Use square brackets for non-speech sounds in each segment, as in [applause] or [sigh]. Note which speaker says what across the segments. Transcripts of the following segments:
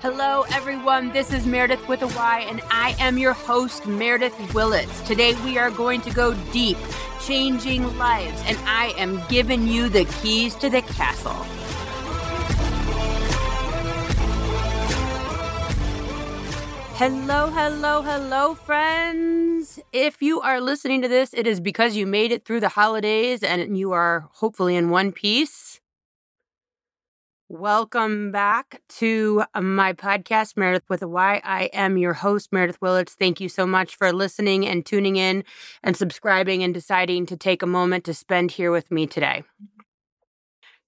Speaker 1: Hello, everyone. This is Meredith with a Y, and I am your host, Meredith Willits. Today, we are going to go deep, changing lives, and I am giving you the keys to the castle. Hello, hello, hello, friends. If you are listening to this, it is because you made it through the holidays and you are hopefully in one piece. Welcome back to uh, my podcast, Meredith with a Y. I am your host, Meredith Willits. Thank you so much for listening and tuning in and subscribing and deciding to take a moment to spend here with me today.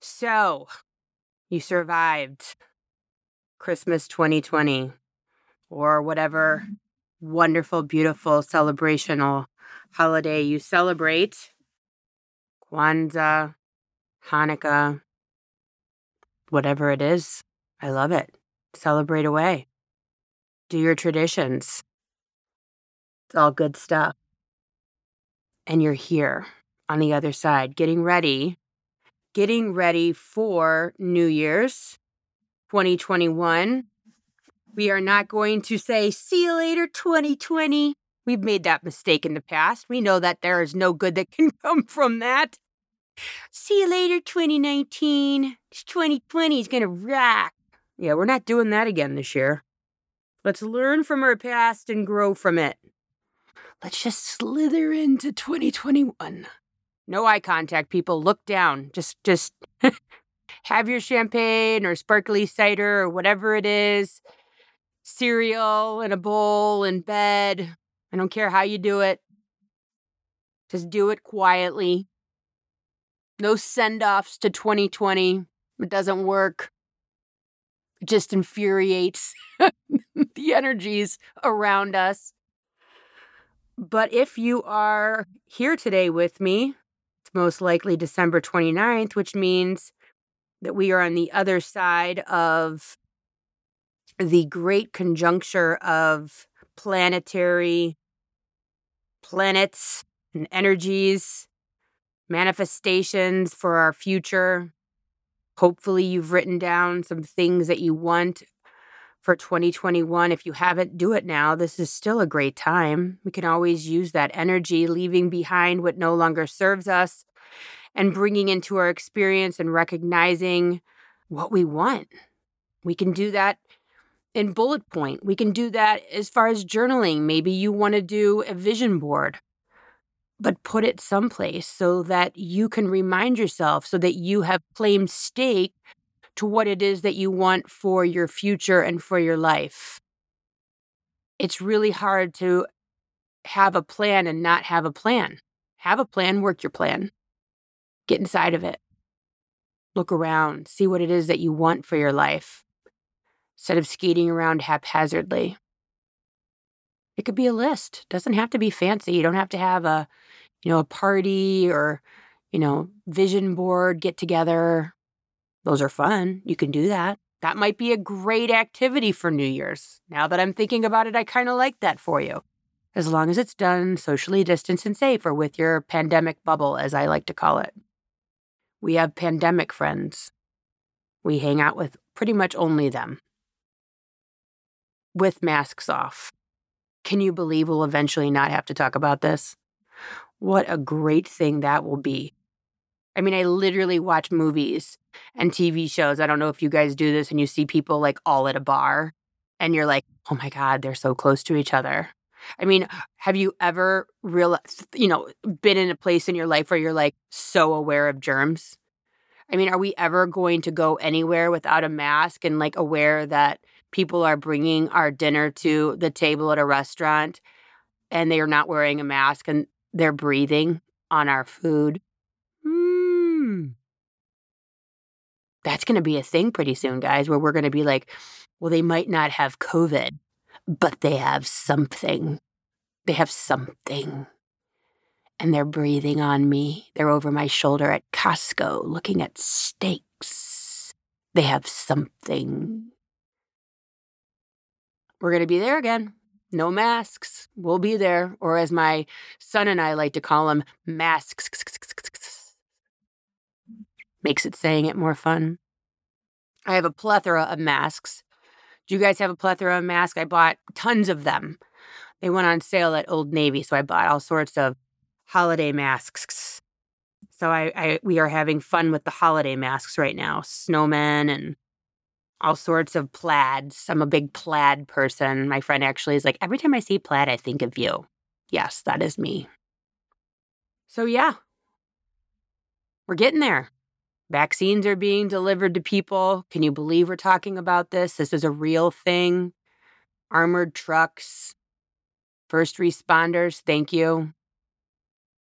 Speaker 1: So, you survived Christmas 2020 or whatever mm-hmm. wonderful, beautiful celebrational holiday you celebrate Kwanzaa, Hanukkah, whatever it is. I love it. Celebrate away. Do your traditions. It's all good stuff. And you're here on the other side, getting ready, getting ready for New Year's 2021. We are not going to say, see you later, 2020. We've made that mistake in the past. We know that there is no good that can [laughs] come from that. See you later, 2019. 2020 is going to rock. Yeah, we're not doing that again this year. Let's learn from our past and grow from it. Let's just slither into 2021. No eye contact, people. Look down. Just just [laughs] have your champagne or sparkly cider or whatever it is. Cereal in a bowl in bed. I don't care how you do it. Just do it quietly. No send offs to 2020. It doesn't work. It just infuriates [laughs] the energies around us. But if you are here today with me, it's most likely December 29th, which means that we are on the other side of the great conjuncture of planetary planets and energies manifestations for our future. Hopefully, you've written down some things that you want for 2021. If you haven't, do it now. This is still a great time. We can always use that energy, leaving behind what no longer serves us and bringing into our experience and recognizing what we want. We can do that in bullet point. We can do that as far as journaling. Maybe you want to do a vision board but put it someplace so that you can remind yourself so that you have claimed stake to what it is that you want for your future and for your life. It's really hard to have a plan and not have a plan. Have a plan, work your plan. Get inside of it. Look around, see what it is that you want for your life instead of skating around haphazardly. It could be a list. It Doesn't have to be fancy. You don't have to have a, you know, a party or, you know, vision board get together. Those are fun. You can do that. That might be a great activity for New Year's. Now that I'm thinking about it, I kind of like that for you. As long as it's done socially distanced and safe or with your pandemic bubble, as I like to call it. We have pandemic friends. We hang out with pretty much only them with masks off. Can you believe we'll eventually not have to talk about this? What a great thing that will be. I mean, I literally watch movies and TV shows. I don't know if you guys do this and you see people like all at a bar and you're like, oh my God, they're so close to each other. I mean, have you ever realized, you know, been in a place in your life where you're like so aware of germs? I mean, are we ever going to go anywhere without a mask and like aware that people are bringing our dinner to the table at a restaurant and they are not wearing a mask and they're breathing on our food. Mm. That's going to be a thing pretty soon, guys, where we're going to be like, well, they might not have COVID, but they have something. They have something. And they're breathing on me. They're over my shoulder at Costco looking at steaks. They have something. We're going to be there again. No masks. We'll be there. Or as my son and I like to call them, masks. Makes it saying it more fun. I have a plethora of masks Do you guys have a plethora of masks? I bought tons of them. They went on sale at Old Navy, so I bought all sorts of holiday masks. So I, I we are having fun with the holiday masks right now. Snowmen and all sorts of plaids. I'm a big plaid person. My friend actually is like, every time I see plaid, I think of you. Yes, that is me. So, yeah, we're getting there. Vaccines are being delivered to people. Can you believe we're talking about this? This is a real thing. Armored trucks, first responders, thank you.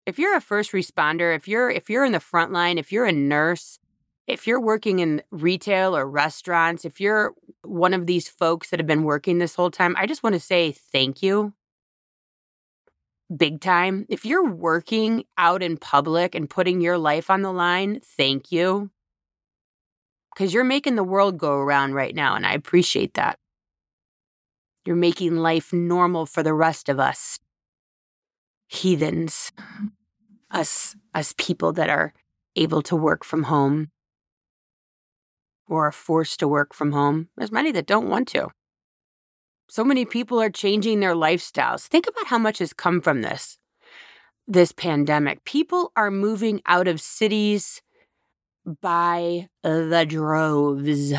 Speaker 1: If you're a first responder, if you're if you're in the front line, if you're a nurse, if you're working in retail or restaurants, if you're one of these folks that have been working this whole time, I just want to say thank you. Big time. If you're working out in public and putting your life on the line, thank you. Because you're making the world go around right now, and I appreciate that. You're making life normal for the rest of us. Heathens. Us us people that are able to work from home or are forced to work from home. There's many that don't want to. So many people are changing their lifestyles. Think about how much has come from this this pandemic. People are moving out of cities by the droves.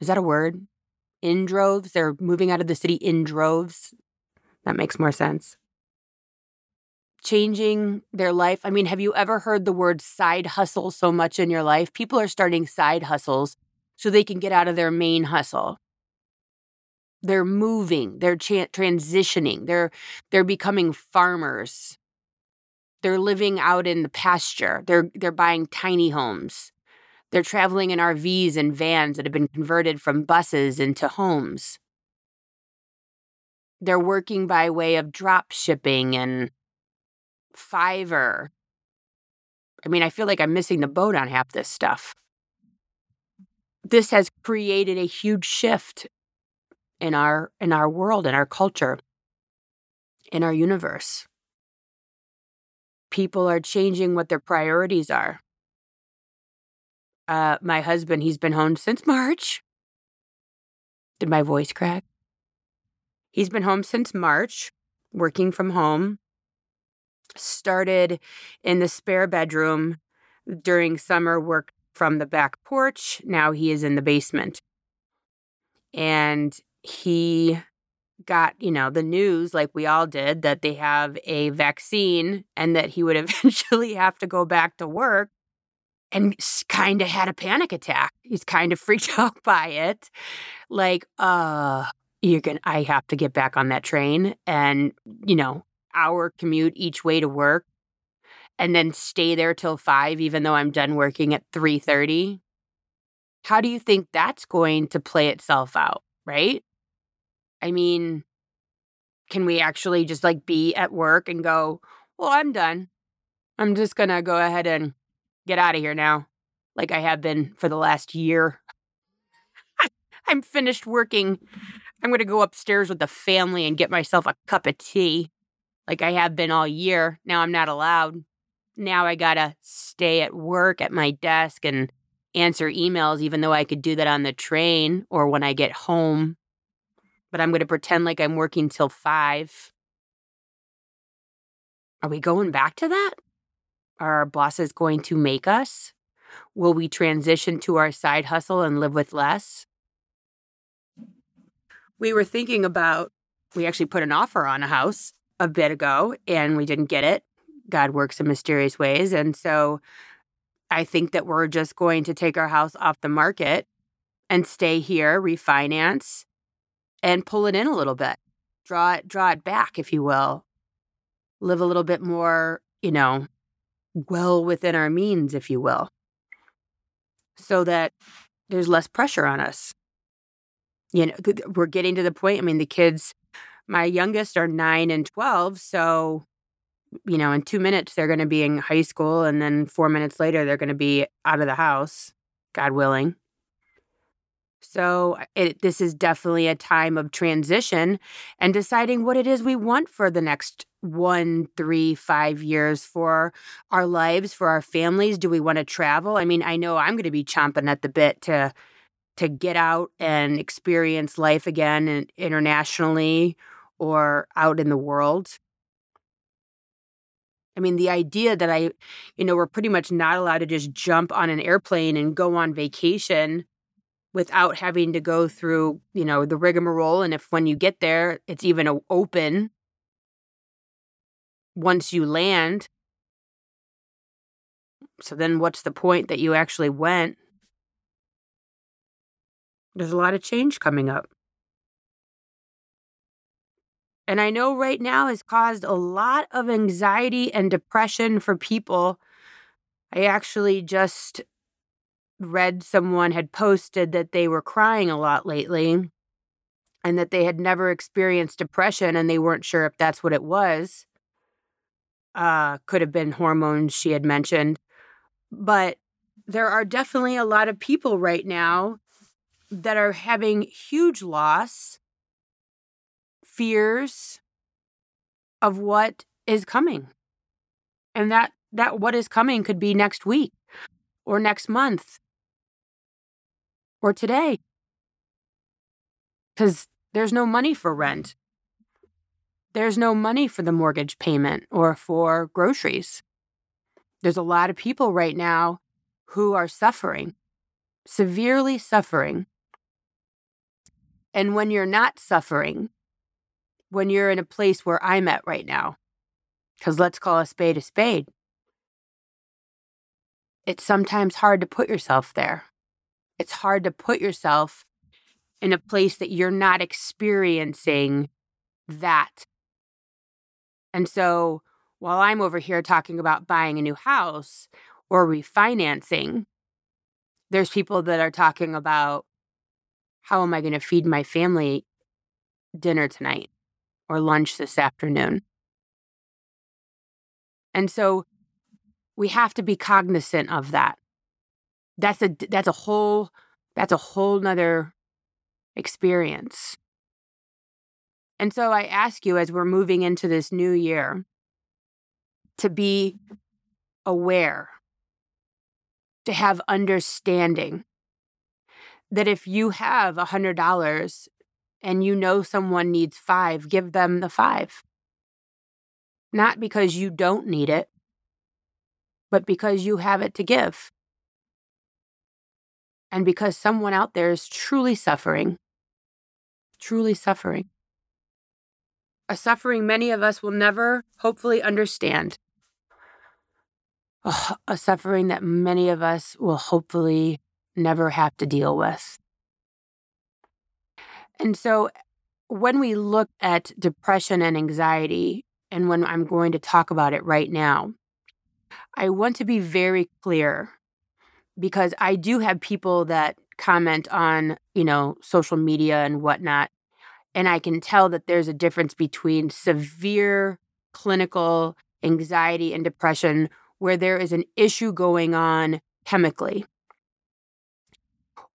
Speaker 1: Is that a word? In droves? They're moving out of the city in droves. That makes more sense. Changing their life. I mean, have you ever heard the word side hustle so much in your life? People are starting side hustles so they can get out of their main hustle. They're moving. They're cha- transitioning. They're they're becoming farmers. They're living out in the pasture. They're they're buying tiny homes. They're traveling in RVs and vans that have been converted from buses into homes. They're working by way of drop shipping and Fiverr. I mean I feel like I'm missing the boat on half this stuff. This has created a huge shift in our in our world in our culture in our universe. People are changing what their priorities are. Uh my husband he's been home since [laughs] march. Did my voice crack? He's been home since march working from home started in the spare bedroom during summer work from the back porch now he is in the basement and he got, you know, the news like we all did that they have a vaccine and that he would [laughs] eventually have to go back to work and kind of had a panic attack. He's kind of [laughs] freaked out by it. Like, uh, you're going to I have to get back on that train and, you know, hour commute each way to work and then stay there till 5 even though I'm done working at 3:30. How do you think that's going to play itself out, right? I mean, can we actually just like be at work and go, well, I'm done. I'm just going to go ahead and get out of here now, like I have been for the last year. [laughs] I'm finished working. I'm going to go upstairs with the family and get myself a cup of tea, like I have been all year. Now I'm not allowed. Now I got to stay at work at my desk and answer emails, even though I could do that on the train or when I get home but I'm going to pretend like I'm working till five. Are we going back to that? Are our bosses going to make us? Will we transition to our side hustle and live with less? We were thinking about, we actually put an offer on a house a bit ago and we didn't get it. God works in mysterious ways. And so I think that we're just going to take our house off the market and stay here, refinance, and pull it in a little bit. Draw it draw it back if you will. Live a little bit more, you know, well within our means if you will. So that there's less pressure on us. You know, we're getting to the point, I mean the kids my youngest are 9 and 12, so you know, in 2 minutes they're going to be in high school and then 4 minutes later they're going to be out of the house, God willing. So, it, this is definitely a time of transition and deciding what it is we want for the next one, three, five years for our lives, for our families. Do we want to travel? I mean, I know I'm going to be chomping at the bit to to get out and experience life again and internationally or out in the world. I mean, the idea that I, you know, we're pretty much not allowed to just jump on an airplane and go on vacation without having to go through, you know, the rigmarole. And if when you get there, it's even open once you land. So then what's the point that you actually went? There's a lot of change coming up. And I know right now has caused a lot of anxiety and depression for people. I actually just read someone had posted that they were crying a lot lately and that they had never experienced depression and they weren't sure if that's what it was. Uh, could have been hormones she had mentioned. But there are definitely a lot of people right now that are having huge loss, fears of what is coming. And that that what is coming could be next week or next month or today. Cuz there's no money for rent. There's no money for the mortgage payment or for groceries. There's a lot of people right now who are suffering, severely suffering and when you're not suffering, when you're in a place where I'm at right now, because let's call a spade a spade, it's sometimes hard to put yourself there. It's hard to put yourself in a place that you're not experiencing that. And so while I'm over here talking about buying a new house or refinancing, there's people that are talking about how am I going to feed my family dinner tonight or lunch this afternoon? And so we have to be cognizant of that. That's a that's a whole that's a whole nother experience. And so I ask you as we're moving into this new year to be aware, to have understanding that if you have a hundred dollars and you know someone needs five, give them the five. Not because you don't need it, but because you have it to give. And because someone out there is truly suffering, truly suffering. A suffering many of us will never, hopefully, understand. A suffering that many of us will hopefully never have to deal with. And so when we look at depression and anxiety, and when I'm going to talk about it right now, I want to be very clear because I do have people that comment on, you know, social media and whatnot. And I can tell that there's a difference between severe clinical anxiety and depression where there is an issue going on chemically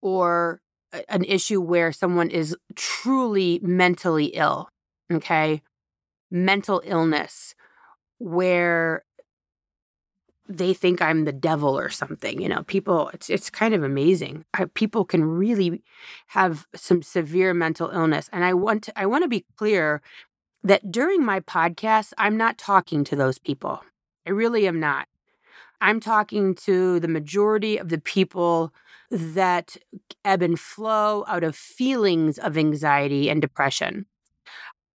Speaker 1: or an issue where someone is truly mentally ill, okay? Mental illness where they think I'm the devil or something. You know, people it's it's kind of amazing. I, people can really have some severe mental illness and I want to I want to be clear that during my podcast I'm not talking to those people. I really am not. I'm talking to the majority of the people that ebb and flow out of feelings of anxiety and depression.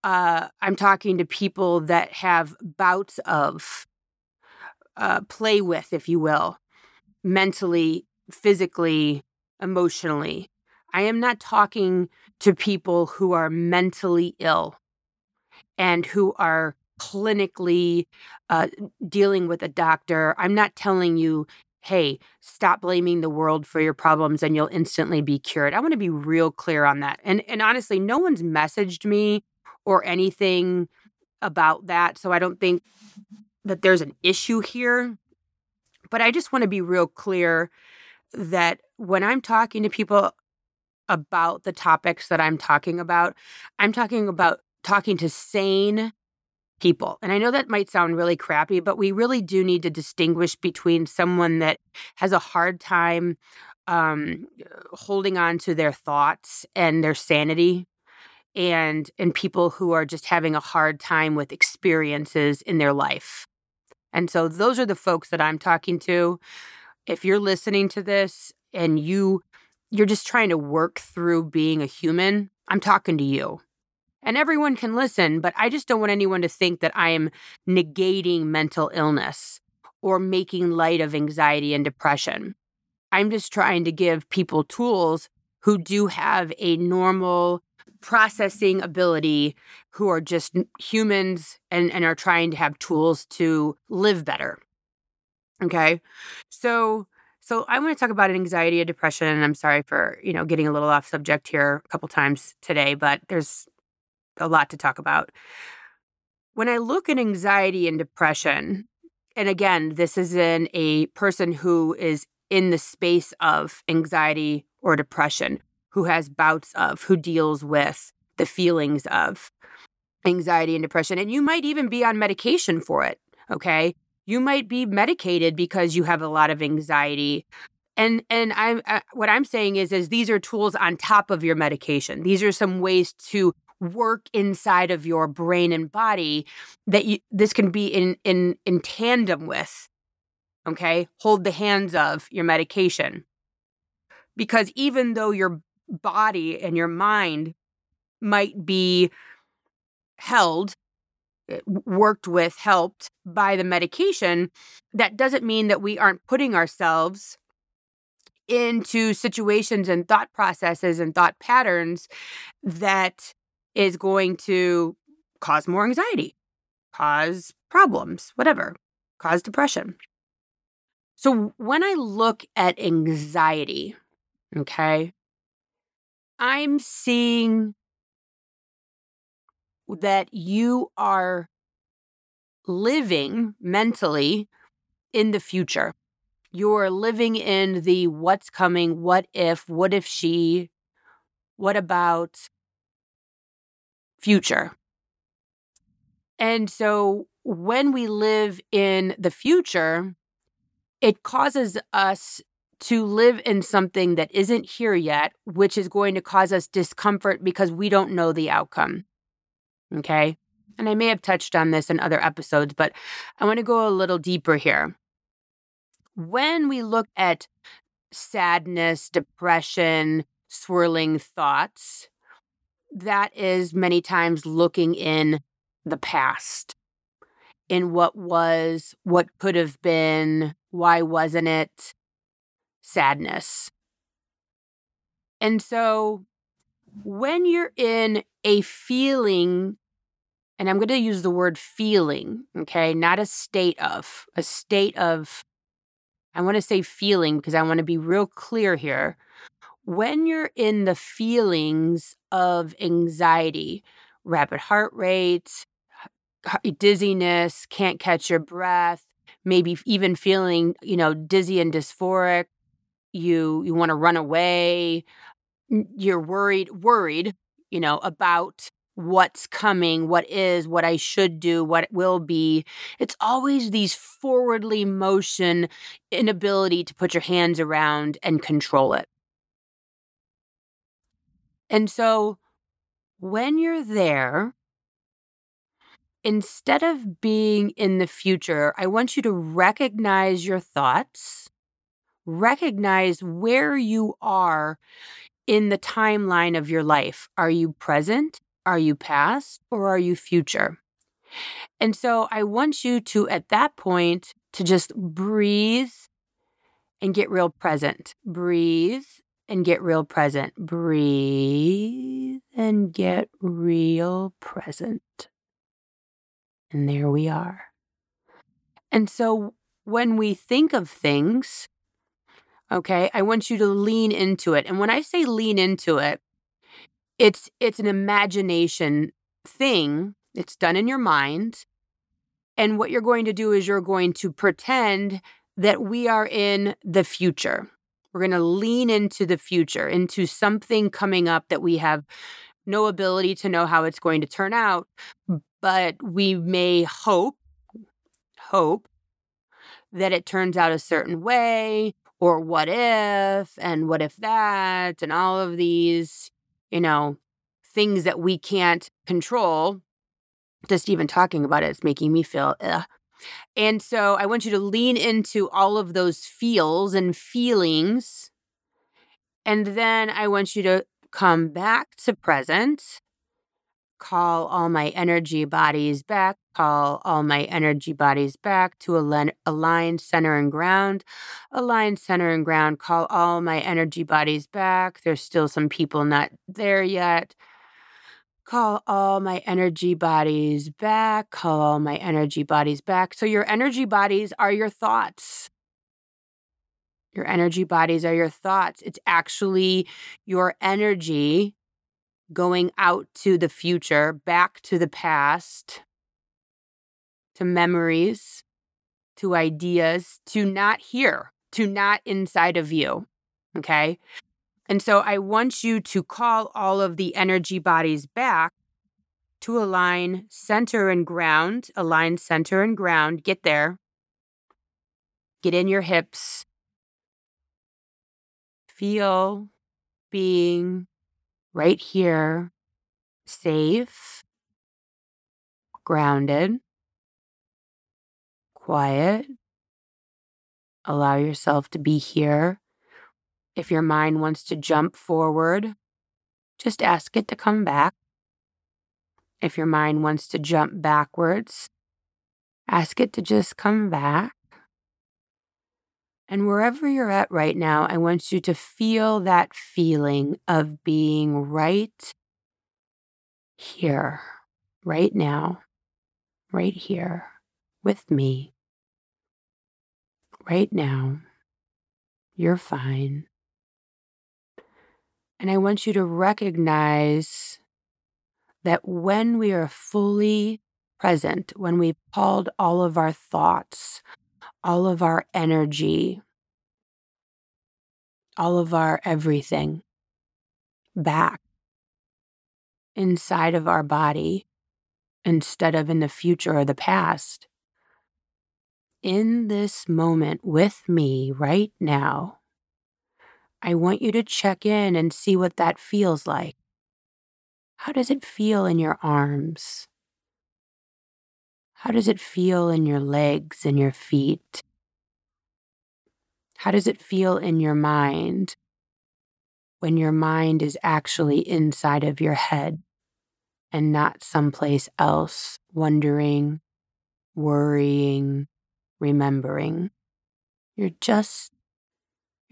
Speaker 1: Uh, I'm talking to people that have bouts of uh, play with, if you will, mentally, physically, emotionally. I am not talking to people who are mentally ill and who are clinically uh, dealing with a doctor. I'm not telling you hey, stop blaming the world for your problems and you'll instantly be cured. I want to be real clear on that. And and honestly, no one's messaged me or anything about that, so I don't think that there's an issue here. But I just want to be real clear that when I'm talking to people about the topics that I'm talking about, I'm talking about talking to sane people. And I know that might sound really crappy, but we really do need to distinguish between someone that has a hard time um, holding on to their thoughts and their sanity and and people who are just having a hard time with experiences in their life. And so those are the folks that I'm talking to. If you're listening to this and you you're just trying to work through being a human, I'm talking to you. And everyone can listen, but I just don't want anyone to think that I am negating mental illness or making light of anxiety and depression. I'm just trying to give people tools who do have a normal processing ability, who are just humans and, and are trying to have tools to live better. Okay. So so I want to talk about anxiety and depression. And I'm sorry for, you know, getting a little off subject here a couple times today, but there's a lot to talk about. When I look at anxiety and depression, and again, this is in a person who is in the space of anxiety or depression, who has bouts of, who deals with the feelings of anxiety and depression. And you might even be on medication for it. Okay. You might be medicated because you have a lot of anxiety. And and I uh, what I'm saying is is these are tools on top of your medication. These are some ways to work inside of your brain and body that you, this can be in in in tandem with okay? Hold the hands of your medication. Because even though your body and your mind might be held eh, worked with helped by the medication that doesn't mean that we aren't putting ourselves into situations and thought processes and thought patterns that is going to cause more anxiety, cause problems, whatever, cause depression. So when I look at anxiety, okay, I'm seeing that you are living mentally in the future. You're living in the what's coming, what if, what if she, what about, future. And so when we live in the future, it causes us to live in something that isn't here yet, which is going to cause us discomfort because we don't know the outcome. Okay. And I may have touched on this in other episodes, but I want to go a little deeper here. When we look at sadness, depression, swirling thoughts, that is many times looking in the past, in what was, what could have been, why wasn't it, sadness. And so when you're in a feeling, and I'm going to use the word feeling, okay, not a state of, a state of, I want to say feeling because I want to be real clear here when you're in the feelings of anxiety, rapid heart rate, dizziness, can't catch your breath, maybe even feeling, you know, dizzy and dysphoric, you you want to run away, you're worried worried, you know, about what's coming, what is, what I should do, what will be. It's always these forwardly motion inability to put your hands around and control it. And so when you're there, instead of being in the future, I want you to recognize your thoughts, recognize where you are in the timeline of your life. Are you present? Are you past? Or are you future? And so I want you to, at that point, to just breathe and get real present. Breathe and get real present. Breathe and get real present. And there we are. And so when we think of things, okay, I want you to lean into it. And when I say lean into it, it's it's an imagination thing. It's done in your mind. And what you're going to do is you're going to pretend that we are in the future. We're going to lean into the future, into something coming up that we have no ability to know how it's going to turn out, but we may hope, hope that it turns out a certain way or what if and what if that and all of these, you know, things that we can't control. Just even talking about it is making me feel ugh. And so I want you to lean into all of those feels and feelings. And then I want you to come back to present call all my energy bodies back, call all my energy bodies back to align, align center and ground, align center and ground, call all my energy bodies back. There's still some people not there yet. Call all my energy bodies back, call all my energy bodies back. So, your energy bodies are your thoughts. Your energy bodies are your thoughts. It's actually your energy going out to the future, back to the past, to memories, to ideas, to not here, to not inside of you. Okay. And so I want you to call all of the energy bodies back to align center and ground, align center and ground. Get there. Get in your hips. Feel being right here, safe, grounded, quiet. Allow yourself to be here. If your mind wants to jump forward, just ask it to come back. If your mind wants to jump backwards, ask it to just come back. And wherever you're at right now, I want you to feel that feeling of being right here, right now, right here with me. Right now, you're fine. And I want you to recognize that when we are fully present, when we've called all of our thoughts, all of our energy, all of our everything back inside of our body instead of in the future or the past. In this moment with me right now, I want you to check in and see what that feels like. How does it feel in your arms? How does it feel in your legs and your feet? How does it feel in your mind when your mind is actually inside of your head and not someplace else, wondering, worrying, remembering? You're just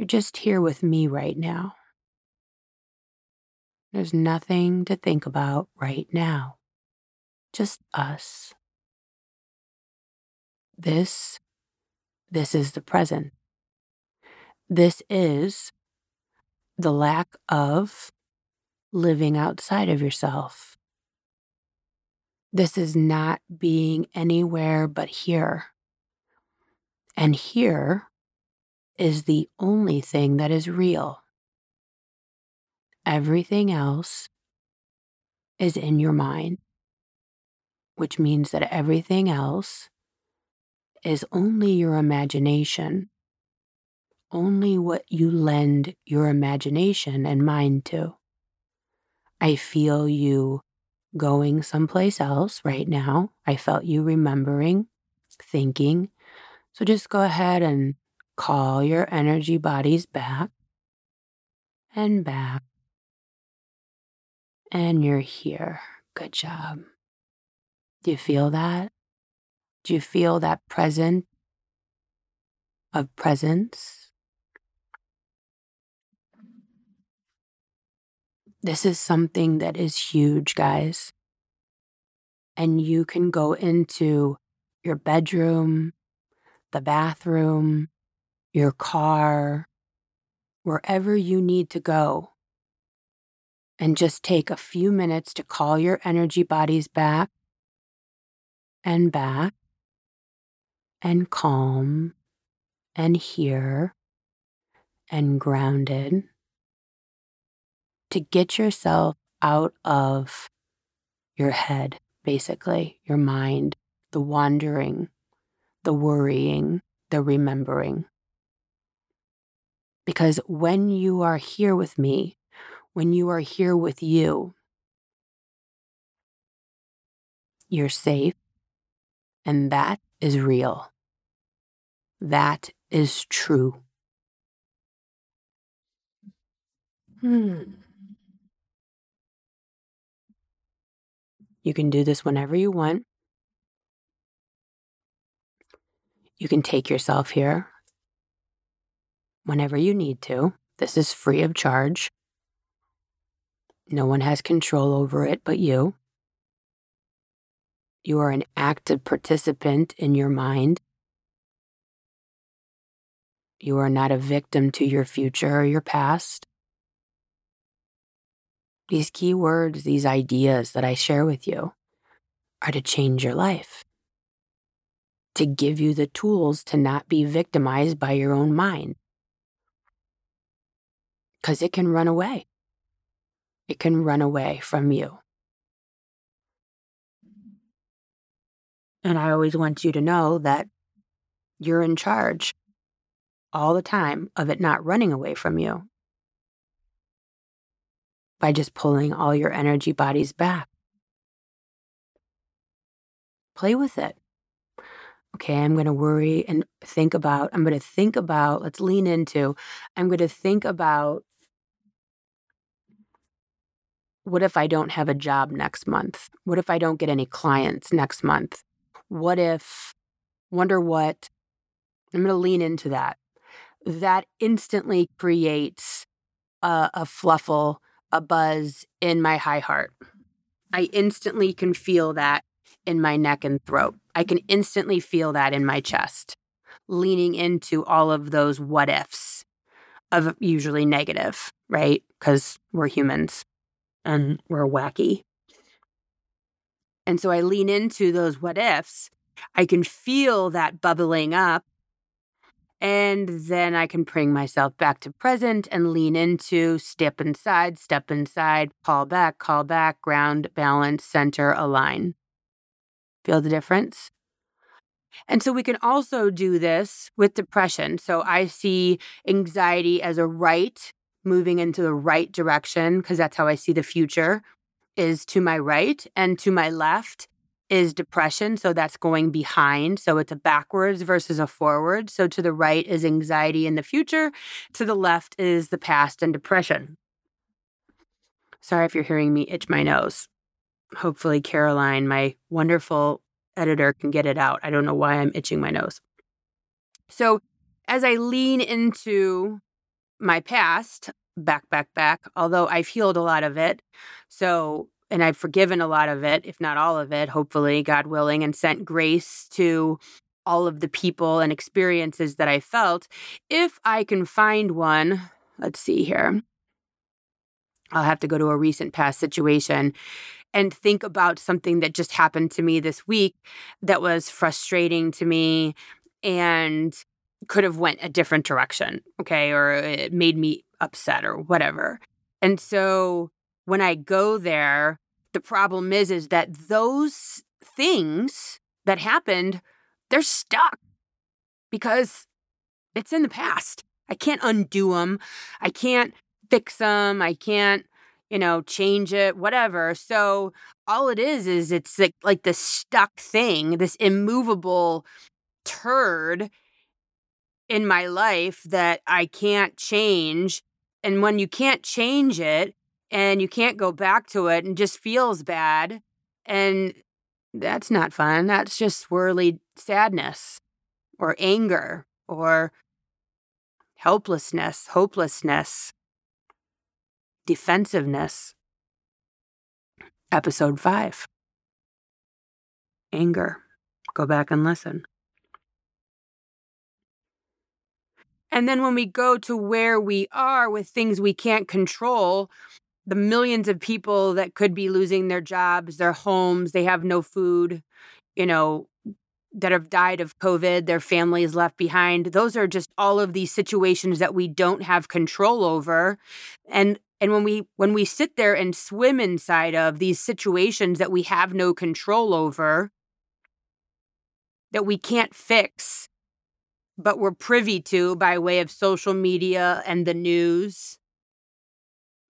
Speaker 1: you're just here with me right now. There's nothing to think about right now. Just us. This, this is the present. This is the lack of living outside of yourself. This is not being anywhere but here. And here is the only thing that is real. Everything else is in your mind, which means that everything else is only your imagination, only what you lend your imagination and mind to. I feel you going someplace else right now. I felt you remembering, thinking. So just go ahead and call your energy bodies back and back. And you're here. Good job. Do you feel that? Do you feel that present of presence? This is something that is huge, guys. And you can go into your bedroom, the bathroom, your car, wherever you need to go, and just take a few minutes to call your energy bodies back and back and calm and here and grounded to get yourself out of your head, basically, your mind, the wandering, the worrying, the remembering. Because when you are here with me, when you are here with you, you're safe, and that is real. That is true. Hmm. You can do this whenever you want. You can take yourself here whenever you need to. This is free of charge. No one has control over it but you. You are an active participant in your mind. You are not a victim to your future or your past. These key words, these ideas that I share with you, are to change your life, to give you the tools to not be victimized by your own mind. Because it can run away. It can run away from you. And I always want you to know that you're in charge all the time of it not running away from you by just pulling all your energy bodies back. Play with it. Okay, I'm going to worry and think about, I'm going to think about, let's lean into, I'm going to think about what if I don't have a job next month? What if I don't get any clients next month? What if, wonder what? I'm going to lean into that. That instantly creates a, a fluffle, a buzz in my high heart. I instantly can feel that in my neck and throat. I can instantly feel that in my chest, leaning into all of those what ifs of usually negative, right? Because we're humans and we're wacky. And so I lean into those what ifs. I can feel that bubbling up. And then I can bring myself back to present and lean into step inside, step inside, call back, call back, ground, balance, center, align. Feel the difference? And so we can also do this with depression. So I see anxiety as a right, moving into the right direction, because that's how I see the future is to my right and to my left is depression. So that's going behind. So it's a backwards versus a forward. So to the right is anxiety in the future. To the left is the past and depression. Sorry if you're hearing me itch my nose. Hopefully, Caroline, my wonderful editor, can get it out. I don't know why I'm itching my nose. So as I lean into my past, back, back, back, although I've healed a lot of it. So, and I've forgiven a lot of it, if not all of it, hopefully, God willing, and sent grace to all of the people and experiences that I felt. If I can find one, let's see here. I'll have to go to a recent past situation and think about something that just happened to me this week that was frustrating to me and could have went a different direction okay or it made me upset or whatever. And so when I go there, the problem is is that those things that happened, they're stuck because it's in the past. I can't undo them. I can't fix them. I can't, you know, change it, whatever. So all it is is it's like like this stuck thing, this immovable turd in my life that I can't change and when you can't change it and you can't go back to it and just feels bad, and that's not fun. That's just swirly sadness or anger or helplessness, hopelessness, defensiveness. Episode five anger. Go back and listen. And then when we go to where we are with things we can't control, the millions of people that could be losing their jobs, their homes, they have no food, you know, that have died of COVID, their families left behind. Those are just all of these situations that we don't have control over. And and when we when we sit there and swim inside of these situations that we have no control over, that we can't fix, but we're privy to by way of social media and the news.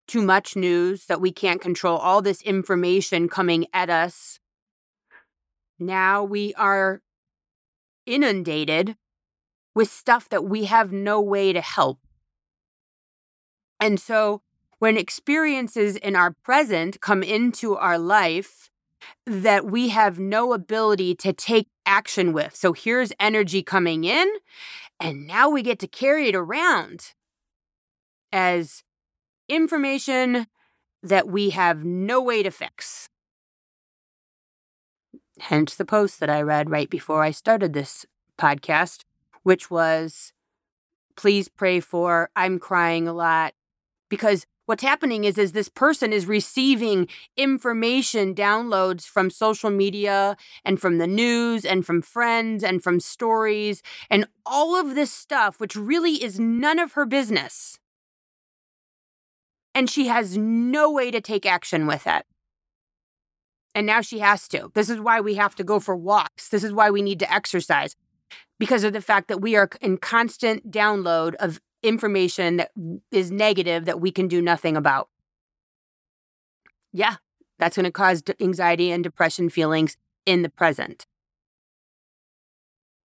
Speaker 1: Too much news that we can't control, all this information coming at us. Now we are inundated with stuff that we have no way to help. And so when experiences in our present come into our life that we have no ability to take action with. So here's energy coming in, and now we get to carry it around as information that we have no way to fix. Hence the post that I read right before I started this podcast, which was please pray for I'm crying a lot because what's happening is is this person is receiving information downloads from social media and from the news and from friends and from stories and all of this stuff which really is none of her business. And she has no way to take action with it. And now she has to. This is why we have to go for walks. This is why we need to exercise. Because of the fact that we are in constant download of information that is negative that we can do nothing about. Yeah, that's going to cause anxiety and depression feelings in the present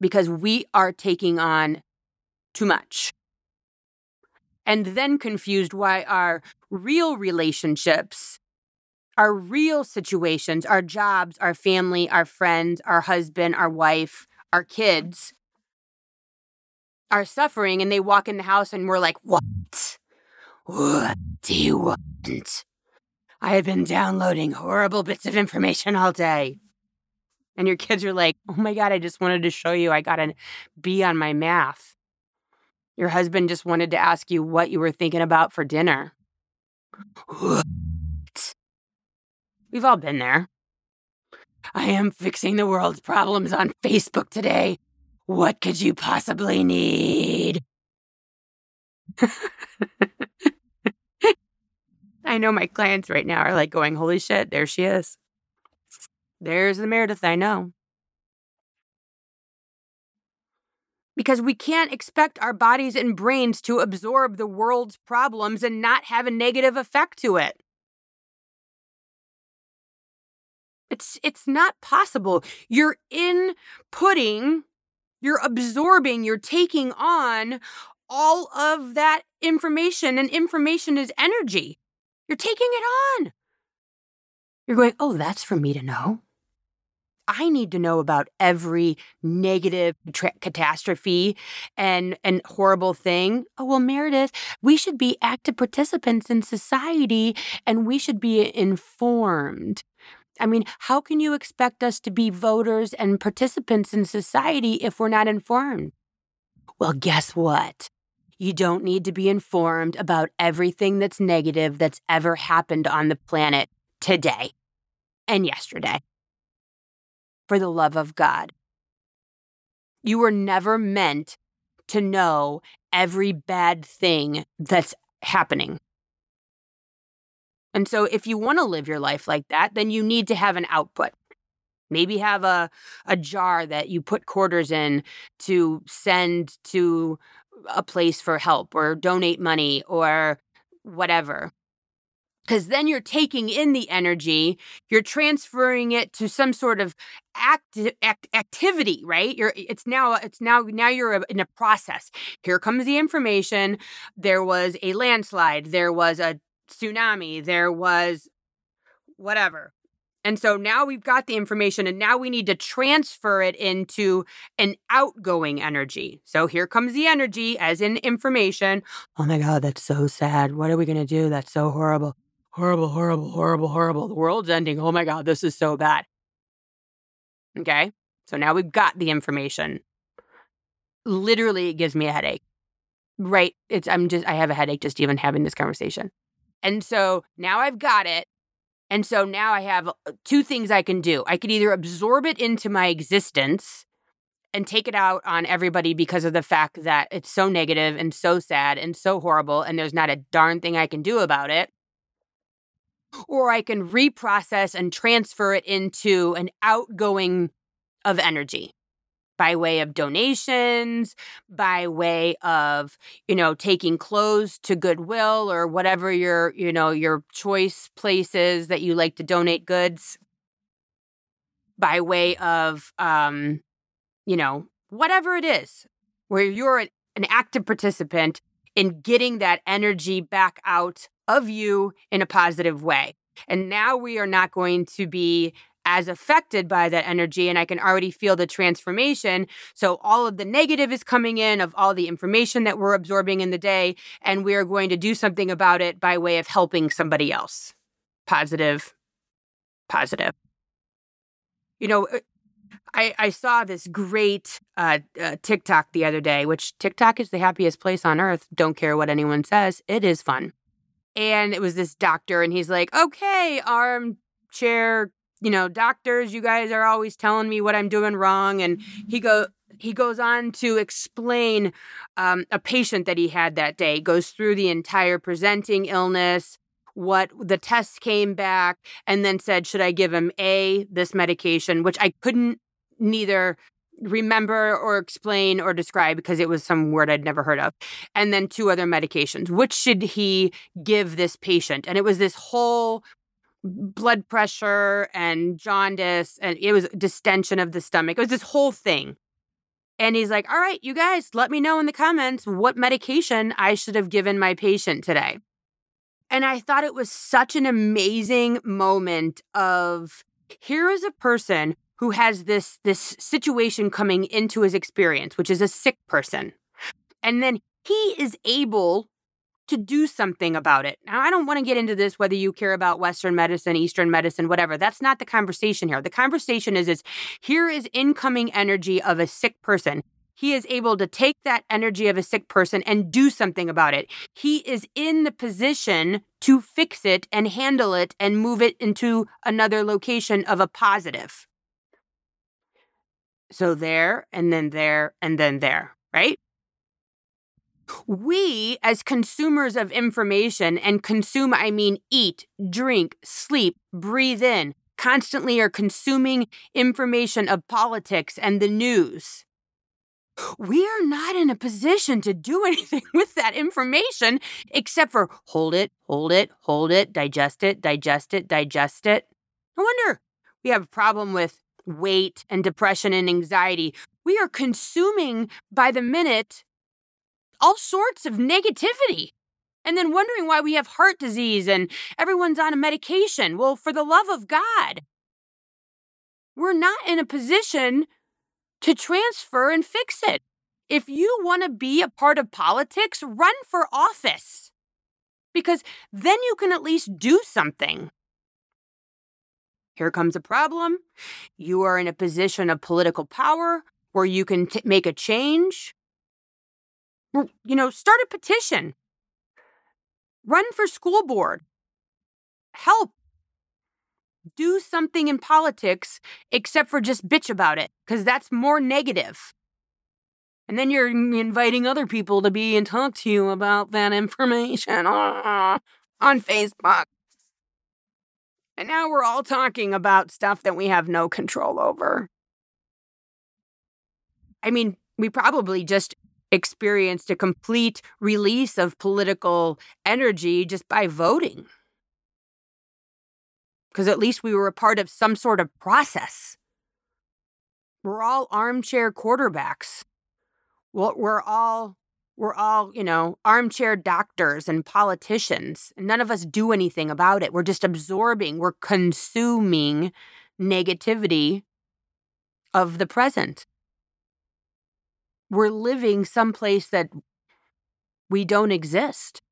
Speaker 1: because we are taking on too much. And then confused why our real relationships, our real situations, our jobs, our family, our friends, our husband, our wife, our kids are suffering and they walk in the house and we're like, What? What do you want? I have been downloading horrible bits of information all day. And your kids are like, Oh my God, I just wanted to show you I got a B on my math. Your husband just wanted to ask you what you were thinking about for dinner. What? We've all been there. I am fixing the world's problems on Facebook today. What could you possibly need? [laughs] I know my clients right now are like going, Holy shit, there she is. There's the Meredith I know. Because we can't expect our bodies and brains to absorb the world's problems and not have a negative effect to it. It's it's not possible. You're inputting you're absorbing, you're taking on all of that information, and information is energy. You're taking it on. You're going, oh, that's for me to know. I need to know about every negative tra- catastrophe and and horrible thing. Oh well, Meredith, we should be active participants in society and we should be informed. I mean, how can you expect us to be voters and participants in society if we're not informed? Well, guess what? You don't need to be informed about everything that's negative that's ever happened on the planet today and yesterday. For the love of God. You were never meant to know every bad thing that's happening. And so, if you want to live your life like that, then you need to have an output. Maybe have a, a jar that you put quarters in to send to a place for help or donate money or whatever. Because then you're taking in the energy, you're transferring it to some sort of act, act activity, right? You're it's now it's now now you're in a process. Here comes the information. There was a landslide. There was a tsunami, there was whatever. And so now we've got the information and now we need to transfer it into an outgoing energy. So here comes the energy as in information. Oh my God, that's so sad. What are we going to do? That's so horrible. Horrible, horrible, horrible, horrible. The world's ending. Oh my God, this is so bad. Okay. So now we've got the information. Literally, it gives me a headache. Right. It's, I'm just, I have a headache just even having this conversation. And so now I've got it. And so now I have uh, two things I can do. I could either absorb it into my existence and take it out on everybody because of the fact that it's so negative and so sad and so horrible, and there's not a darn thing I can do about it. Or I can reprocess and transfer it into an outgoing of energy. By way of donations, by way of, you know, taking clothes to Goodwill or whatever your, you know, your choice places that you like to donate goods, by way of, um, you know, whatever it is, where you're an active participant in getting that energy back out of you in a positive way. And now we are not going to be as affected by that energy and I can already feel the transformation. So all of the negative is coming in of all the information that we're absorbing in the day and we are going to do something about it by way of helping somebody else. Positive. Positive. You know, uh, I, I saw this great uh, uh, TikTok the other day, which TikTok is the happiest place on earth. Don't care what anyone says. It is fun. And it was this doctor, and he's like, okay, armchair you know, doctors, you guys are always telling me what I'm doing wrong. And he go he goes on to explain um, a patient that he had that day, goes through the entire presenting illness, what the test came back, and then said, Should I give him A, this medication, which I couldn't neither remember or explain or describe because it was some word I'd never heard of. And then two other medications. Which should he give this patient? And it was this whole blood pressure and jaundice and it was distension of the stomach. It was this whole thing. And he's like, All right, you guys, let me know in the comments what medication I should have given my patient today. And I thought it was such an amazing moment of here is a person who has this this situation coming into his experience, which is a sick person. And then he is able to do something about it. Now, I don't want to get into this whether you care about Western medicine, Eastern medicine, whatever. That's not the conversation here. The conversation is, is here is incoming energy of a sick person. He is able to take that energy of a sick person and do something about it. He is in the position to fix it and handle it and move it into another location of a positive. So there, and then there, and then there, right? We, as consumers of information, and consume, I mean eat, drink, sleep, breathe in, constantly are consuming information of politics and the news. We are not in a position to do [laughs] anything with that information except for hold it, hold it, hold it, digest it, digest it, digest it. No wonder we have a problem with weight and depression and anxiety. We are consuming by the minute all sorts of negativity. And then wondering why we have heart disease and everyone's on a medication. Well, for the love of God, we're not in a position to transfer and fix it. If you want to be a part of politics, run for office because then you can at least do something. Here comes a problem. You are in a position of political power where you can t- make a change you know, start a petition, run for school board, help. Do something in politics except for just bitch about it, because that's more negative. And then you're inviting other people to be and talk to you about that information ah, on Facebook. And now we're all talking about stuff that we have no control over. I mean, we probably just experienced a complete release of political energy just by voting. Because at least we were a part of some sort of process. We're all armchair quarterbacks. We're all we're all, you know, armchair doctors and politicians. None of us do anything about it. We're just absorbing, we're consuming negativity of the present we're living someplace that we don't exist.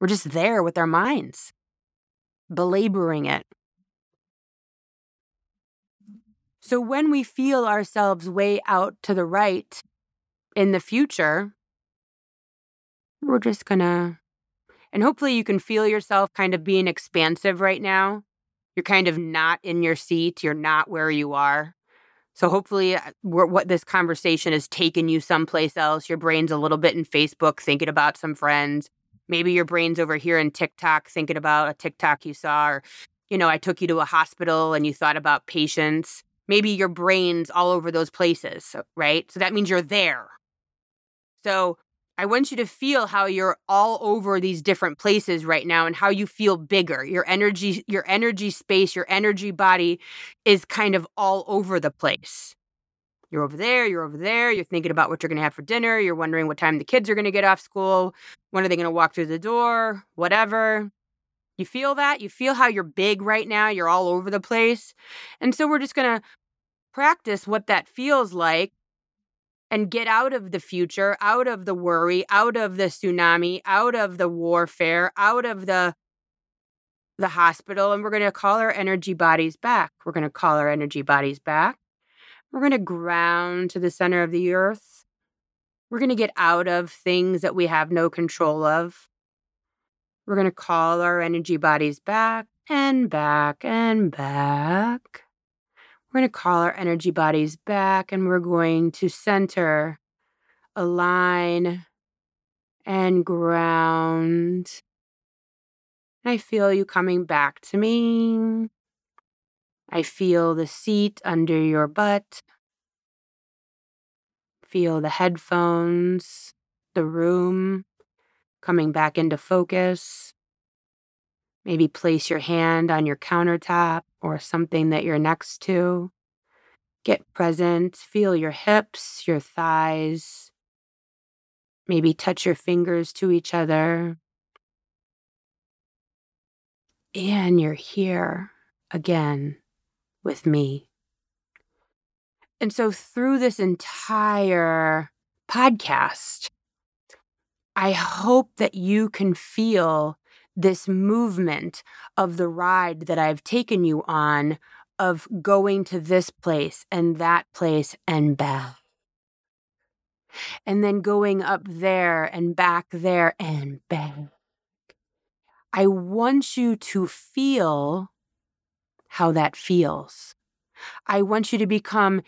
Speaker 1: We're just there with our minds, belaboring it. So when we feel ourselves way out to the right in the future, we're just gonna, and hopefully you can feel yourself kind of being expansive right now. You're kind of not in your seat, you're not where you are. So hopefully, uh, what this conversation has taken you someplace else. Your brain's a little bit in Facebook, thinking about some friends. Maybe your brain's over here in TikTok, thinking about a TikTok you saw, or you know, I took you to a hospital and you thought about patients. maybe your brain's all over those places, right? So that means you're there. So I want you to feel how you're all over these different places right now and how you feel bigger. Your energy, your energy space, your energy body is kind of all over the place. You're over there, you're over there, you're thinking about what you're going to have for dinner, you're wondering what time the kids are going to get off school, when are they going to walk through the door, whatever. You feel that? You feel how you're big right now, you're all over the place. And so we're just going to practice what that feels like and get out of the future, out of the worry, out of the tsunami, out of the warfare, out of the the hospital and we're going to call our energy bodies back. We're going to call our energy bodies back. We're going to ground to the center of the earth. We're going to get out of things that we have no control of. We're going to call our energy bodies back and back and back. We're going to call our energy bodies back and we're going to center, align, and ground. I feel you coming back to me. I feel the seat under your butt. Feel the headphones, the room coming back into focus. Maybe place your hand on your countertop or something that you're next to. Get present. Feel your hips, your thighs. Maybe touch your fingers to each other. And you're here again with me. And so, through this entire podcast, I hope that you can feel this movement of the ride that I've taken you on of going to this place and that place and back. And then going up there and back there and back. I want you to feel how that feels. I want you to become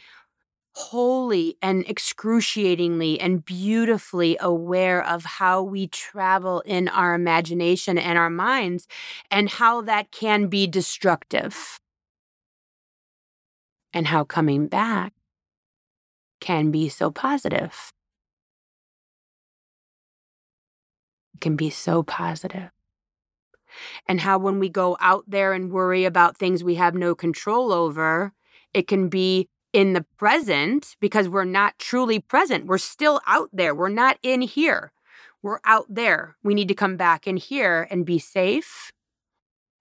Speaker 1: wholly and excruciatingly and beautifully aware of how we travel in our imagination and our minds and how that can be destructive. And how coming back can be so positive. It can be so positive. And how when we go out there and worry about things we have no control over, it can be in the present because we're not truly present. We're still out there. We're not in here. We're out there. We need to come back in here and be safe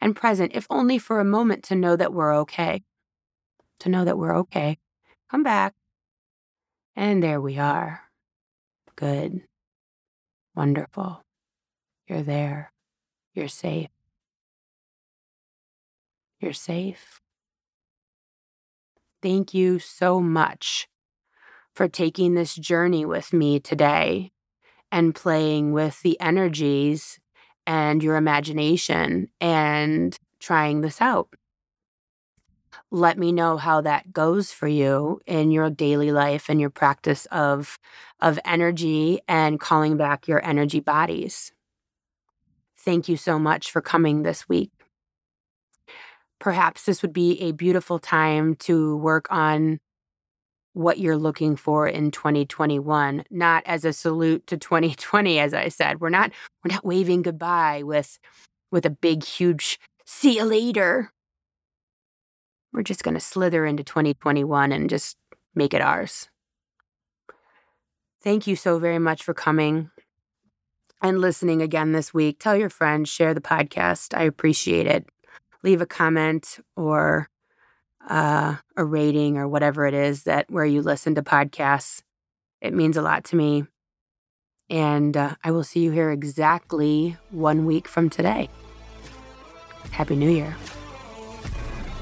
Speaker 1: and present, if only for a moment to know that we're okay. To know that we're okay. Come back. And there we are. Good. Wonderful. You're there. You're safe. You're safe. Thank you so much for taking this journey with me today and playing with the energies and your imagination and trying this out. Let me know how that goes for you in your daily life and your practice of, of energy and calling back your energy bodies. Thank you so much for coming this week perhaps this would be a beautiful time to work on what you're looking for in 2021 not as a salute to 2020 as i said. We're not we're not waving goodbye with with a big huge see you later. We're just going to slither into 2021 and just make it ours. Thank you so very much for coming and listening again this week. Tell your friends share the podcast. I appreciate it leave a comment or uh, a rating or whatever it is that where you listen to podcasts. It means a lot to me. And uh, I will see you here exactly one week from today. Happy New Year.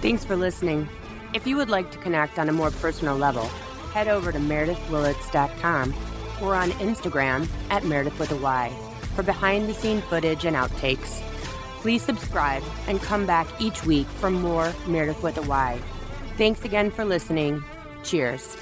Speaker 1: Thanks for listening. If you would like to connect on a more personal level, head over to meredithwillits.com or on Instagram at Meredith with a Y for behind the scene footage and outtakes. Please subscribe and come back each week for more Meredith with a Y. Thanks again for listening. Cheers.